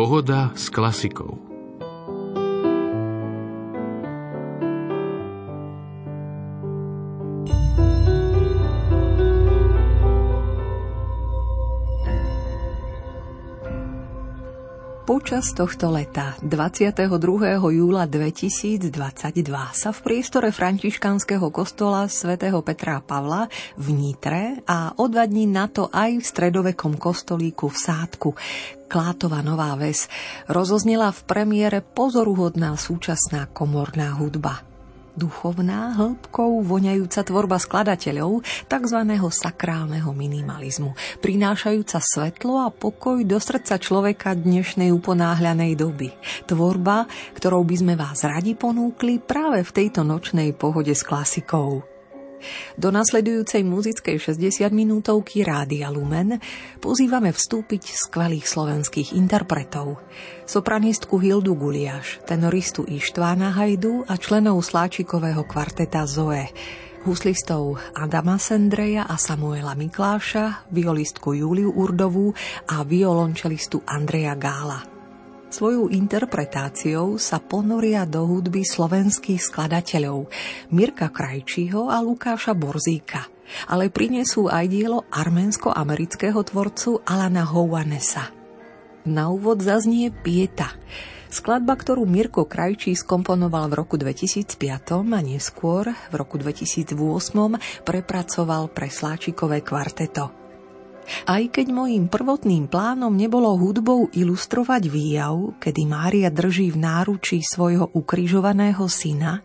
Pohoda s klasikou. Počas tohto leta 22. júla 2022 sa v priestore františkanského kostola svätého Petra Pavla v Nitre a o dva dní na to aj v stredovekom kostolíku v Sádku Klátova Nová Ves rozoznela v premiére pozoruhodná súčasná komorná hudba – duchovná, hĺbkou voňajúca tvorba skladateľov tzv. sakrálneho minimalizmu, prinášajúca svetlo a pokoj do srdca človeka dnešnej uponáhľanej doby. Tvorba, ktorou by sme vás radi ponúkli práve v tejto nočnej pohode s klasikou. Do nasledujúcej muzickej 60 minútovky Rádia Lumen pozývame vstúpiť skvelých slovenských interpretov. Sopranistku Hildu Guliaš, tenoristu Ištvána Hajdu a členov sláčikového kvarteta Zoe huslistov Adama Sendreja a Samuela Mikláša, violistku Juliu Urdovú a violončelistu Andreja Gála. Svojou interpretáciou sa ponoria do hudby slovenských skladateľov Mirka Krajčího a Lukáša Borzíka, ale prinesú aj dielo arménsko-amerického tvorcu Alana Houanesa. Na úvod zaznie Pieta, skladba, ktorú Mirko Krajčí skomponoval v roku 2005 a neskôr v roku 2008 prepracoval pre Sláčikové kvarteto. Aj keď mojím prvotným plánom nebolo hudbou ilustrovať výjav, kedy Mária drží v náručí svojho ukrižovaného syna,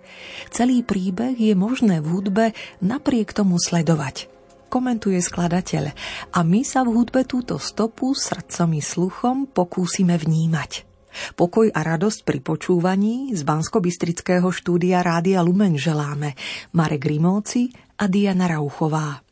celý príbeh je možné v hudbe napriek tomu sledovať komentuje skladateľ a my sa v hudbe túto stopu srdcom i sluchom pokúsime vnímať. Pokoj a radosť pri počúvaní z bansko štúdia Rádia Lumen želáme Marek Rimóci a Diana Rauchová.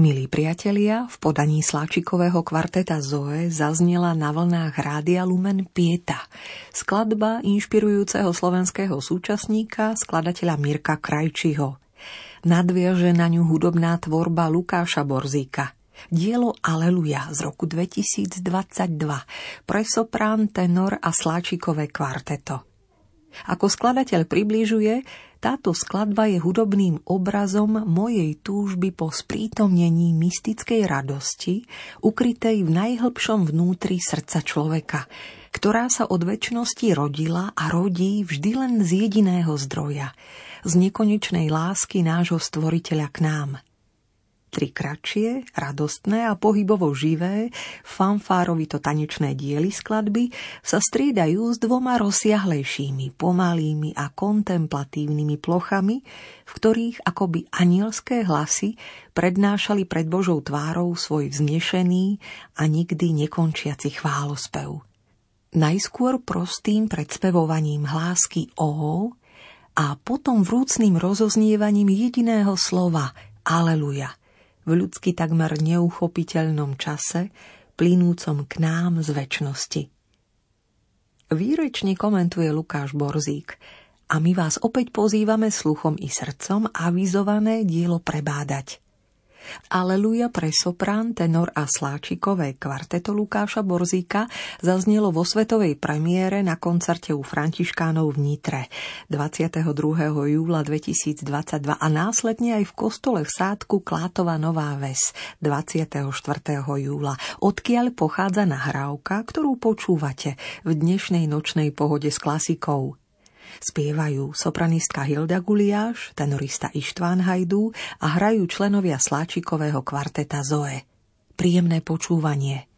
Milí priatelia, v podaní sláčikového kvarteta Zoe zaznela na vlnách Rádia Lumen Pieta, skladba inšpirujúceho slovenského súčasníka, skladateľa Mirka Krajčiho. Nadviaže na ňu hudobná tvorba Lukáša Borzíka. Dielo Aleluja z roku 2022 pre soprán, tenor a sláčikové kvarteto. Ako skladateľ približuje, táto skladba je hudobným obrazom mojej túžby po sprítomnení mystickej radosti, ukrytej v najhlbšom vnútri srdca človeka, ktorá sa od väčšnosti rodila a rodí vždy len z jediného zdroja, z nekonečnej lásky nášho stvoriteľa k nám – Tri kratšie, radostné a pohybovo živé, fanfárovito tanečné diely skladby sa striedajú s dvoma rozsiahlejšími, pomalými a kontemplatívnymi plochami, v ktorých akoby anielské hlasy prednášali pred Božou tvárou svoj vznešený a nikdy nekončiaci chválospev. Najskôr prostým predspevovaním hlásky O a potom vrúcným rozoznievaním jediného slova Aleluja – v ľudsky takmer neuchopiteľnom čase, plynúcom k nám z väčšnosti. Výrečne komentuje Lukáš Borzík a my vás opäť pozývame sluchom i srdcom avizované dielo prebádať – Aleluja pre soprán, tenor a sláčikové kvarteto Lukáša Borzíka zaznelo vo svetovej premiére na koncerte u Františkánov v Nitre 22. júla 2022 a následne aj v kostole v sádku Klátova Nová Ves 24. júla, odkiaľ pochádza nahrávka, ktorú počúvate v dnešnej nočnej pohode s klasikou. Spievajú sopranistka Hilda Guliáš, tenorista Ištván Hajdu a hrajú členovia sláčikového kvarteta Zoe. Príjemné počúvanie.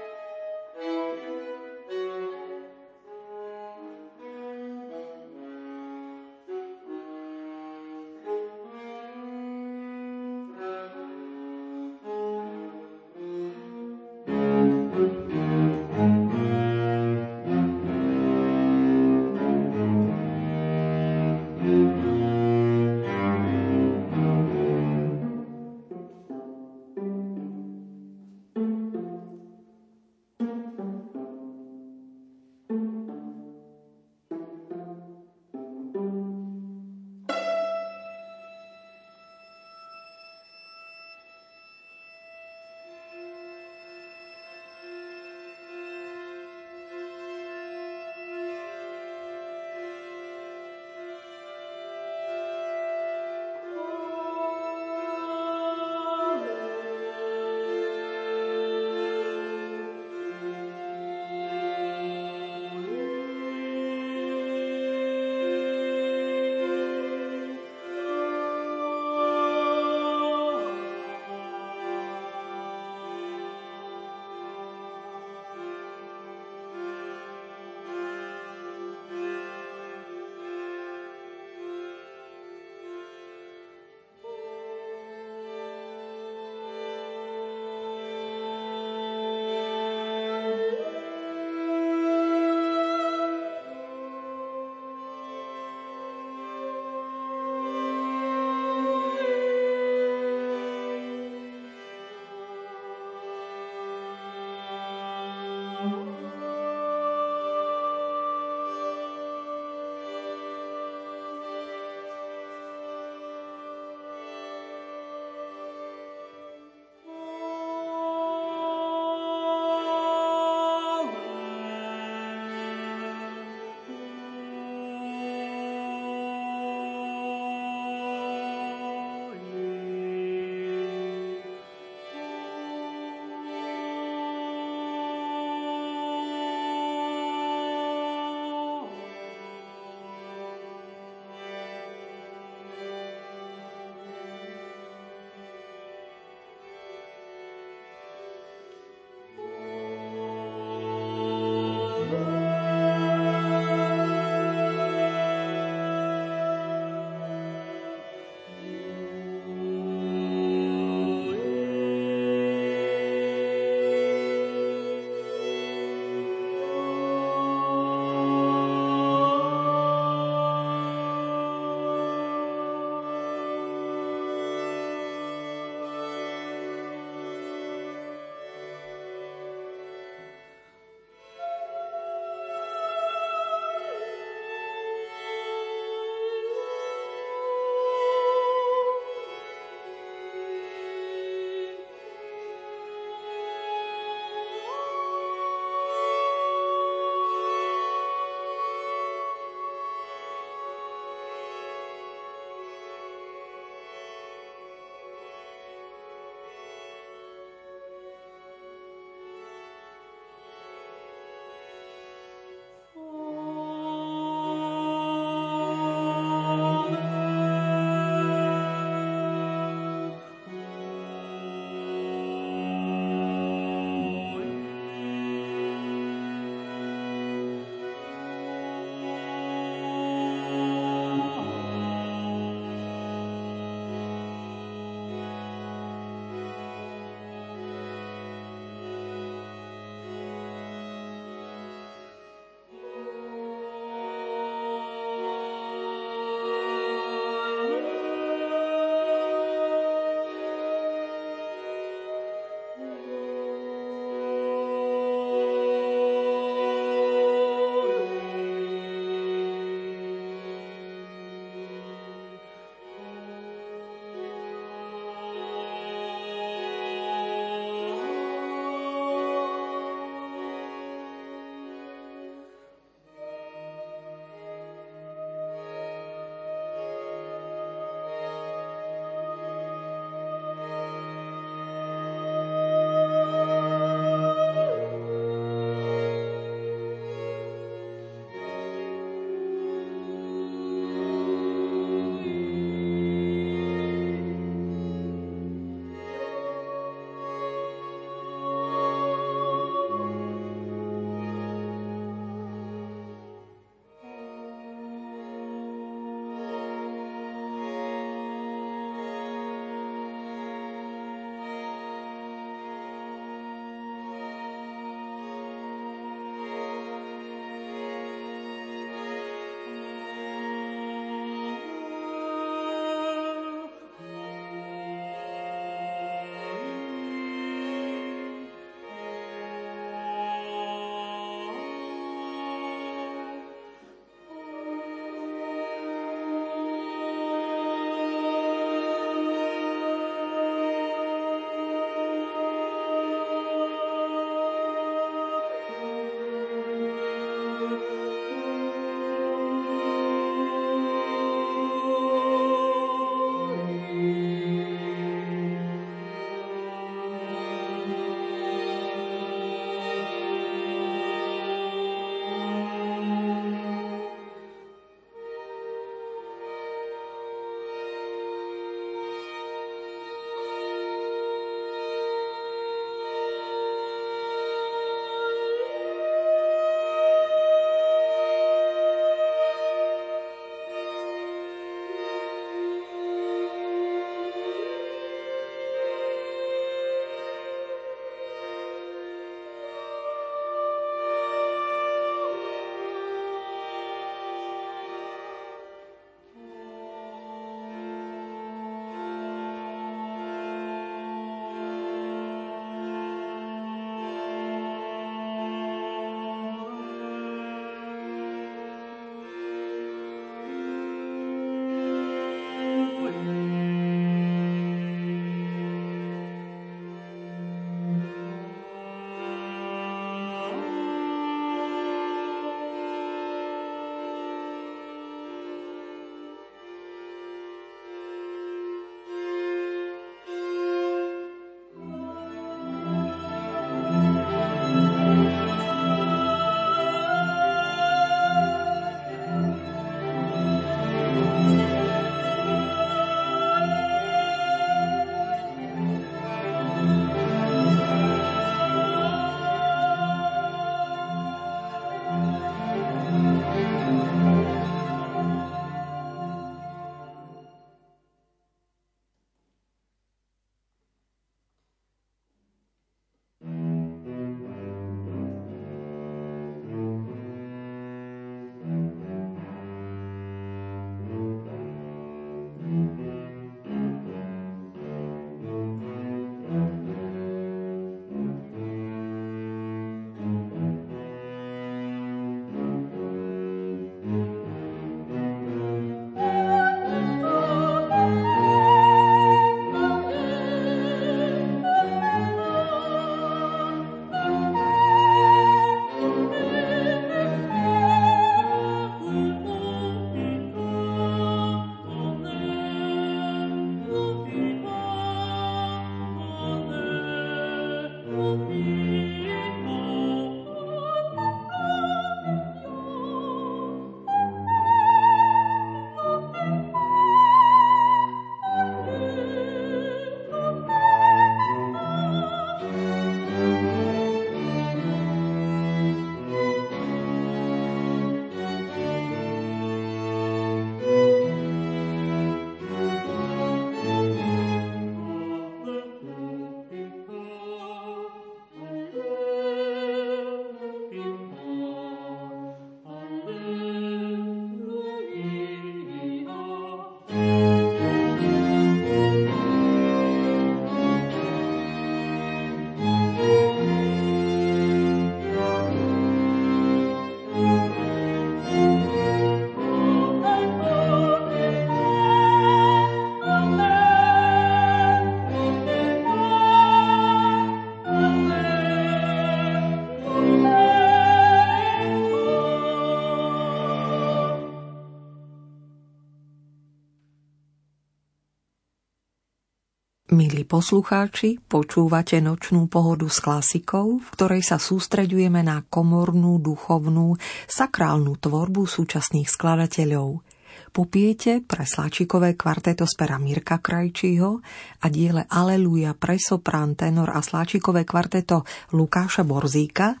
Poslucháči, počúvate nočnú pohodu s klasikou, v ktorej sa sústreďujeme na komornú, duchovnú, sakrálnu tvorbu súčasných skladateľov. Popiete pre sláčikové kvarteto z pera Mirka Krajčího a diele Aleluja pre soprán, tenor a sláčikové kvarteto Lukáša Borzíka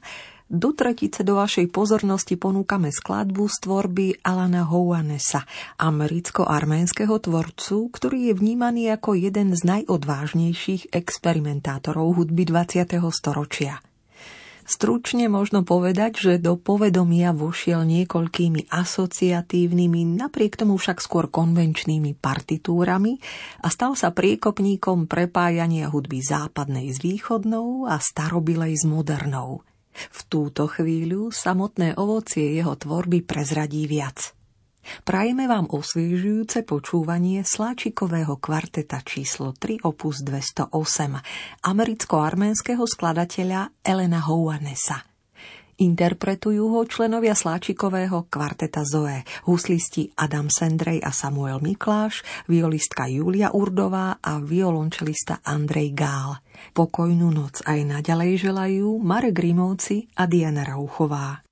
do tretice do vašej pozornosti ponúkame skladbu z tvorby Alana Houanesa, americko-arménskeho tvorcu, ktorý je vnímaný ako jeden z najodvážnejších experimentátorov hudby 20. storočia. Stručne možno povedať, že do povedomia vošiel niekoľkými asociatívnymi, napriek tomu však skôr konvenčnými partitúrami a stal sa priekopníkom prepájania hudby západnej s východnou a starobilej s modernou – v túto chvíľu samotné ovocie jeho tvorby prezradí viac. Prajeme vám osviežujúce počúvanie sláčikového kvarteta číslo 3 opus 208 americko-arménskeho skladateľa Elena Houanesa – Interpretujú ho členovia sláčikového kvarteta Zoe, huslisti Adam Sendrej a Samuel Mikláš, violistka Julia Urdová a violončelista Andrej Gál. Pokojnú noc aj naďalej želajú Marek Rimovci a Diana Rauchová.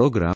программ.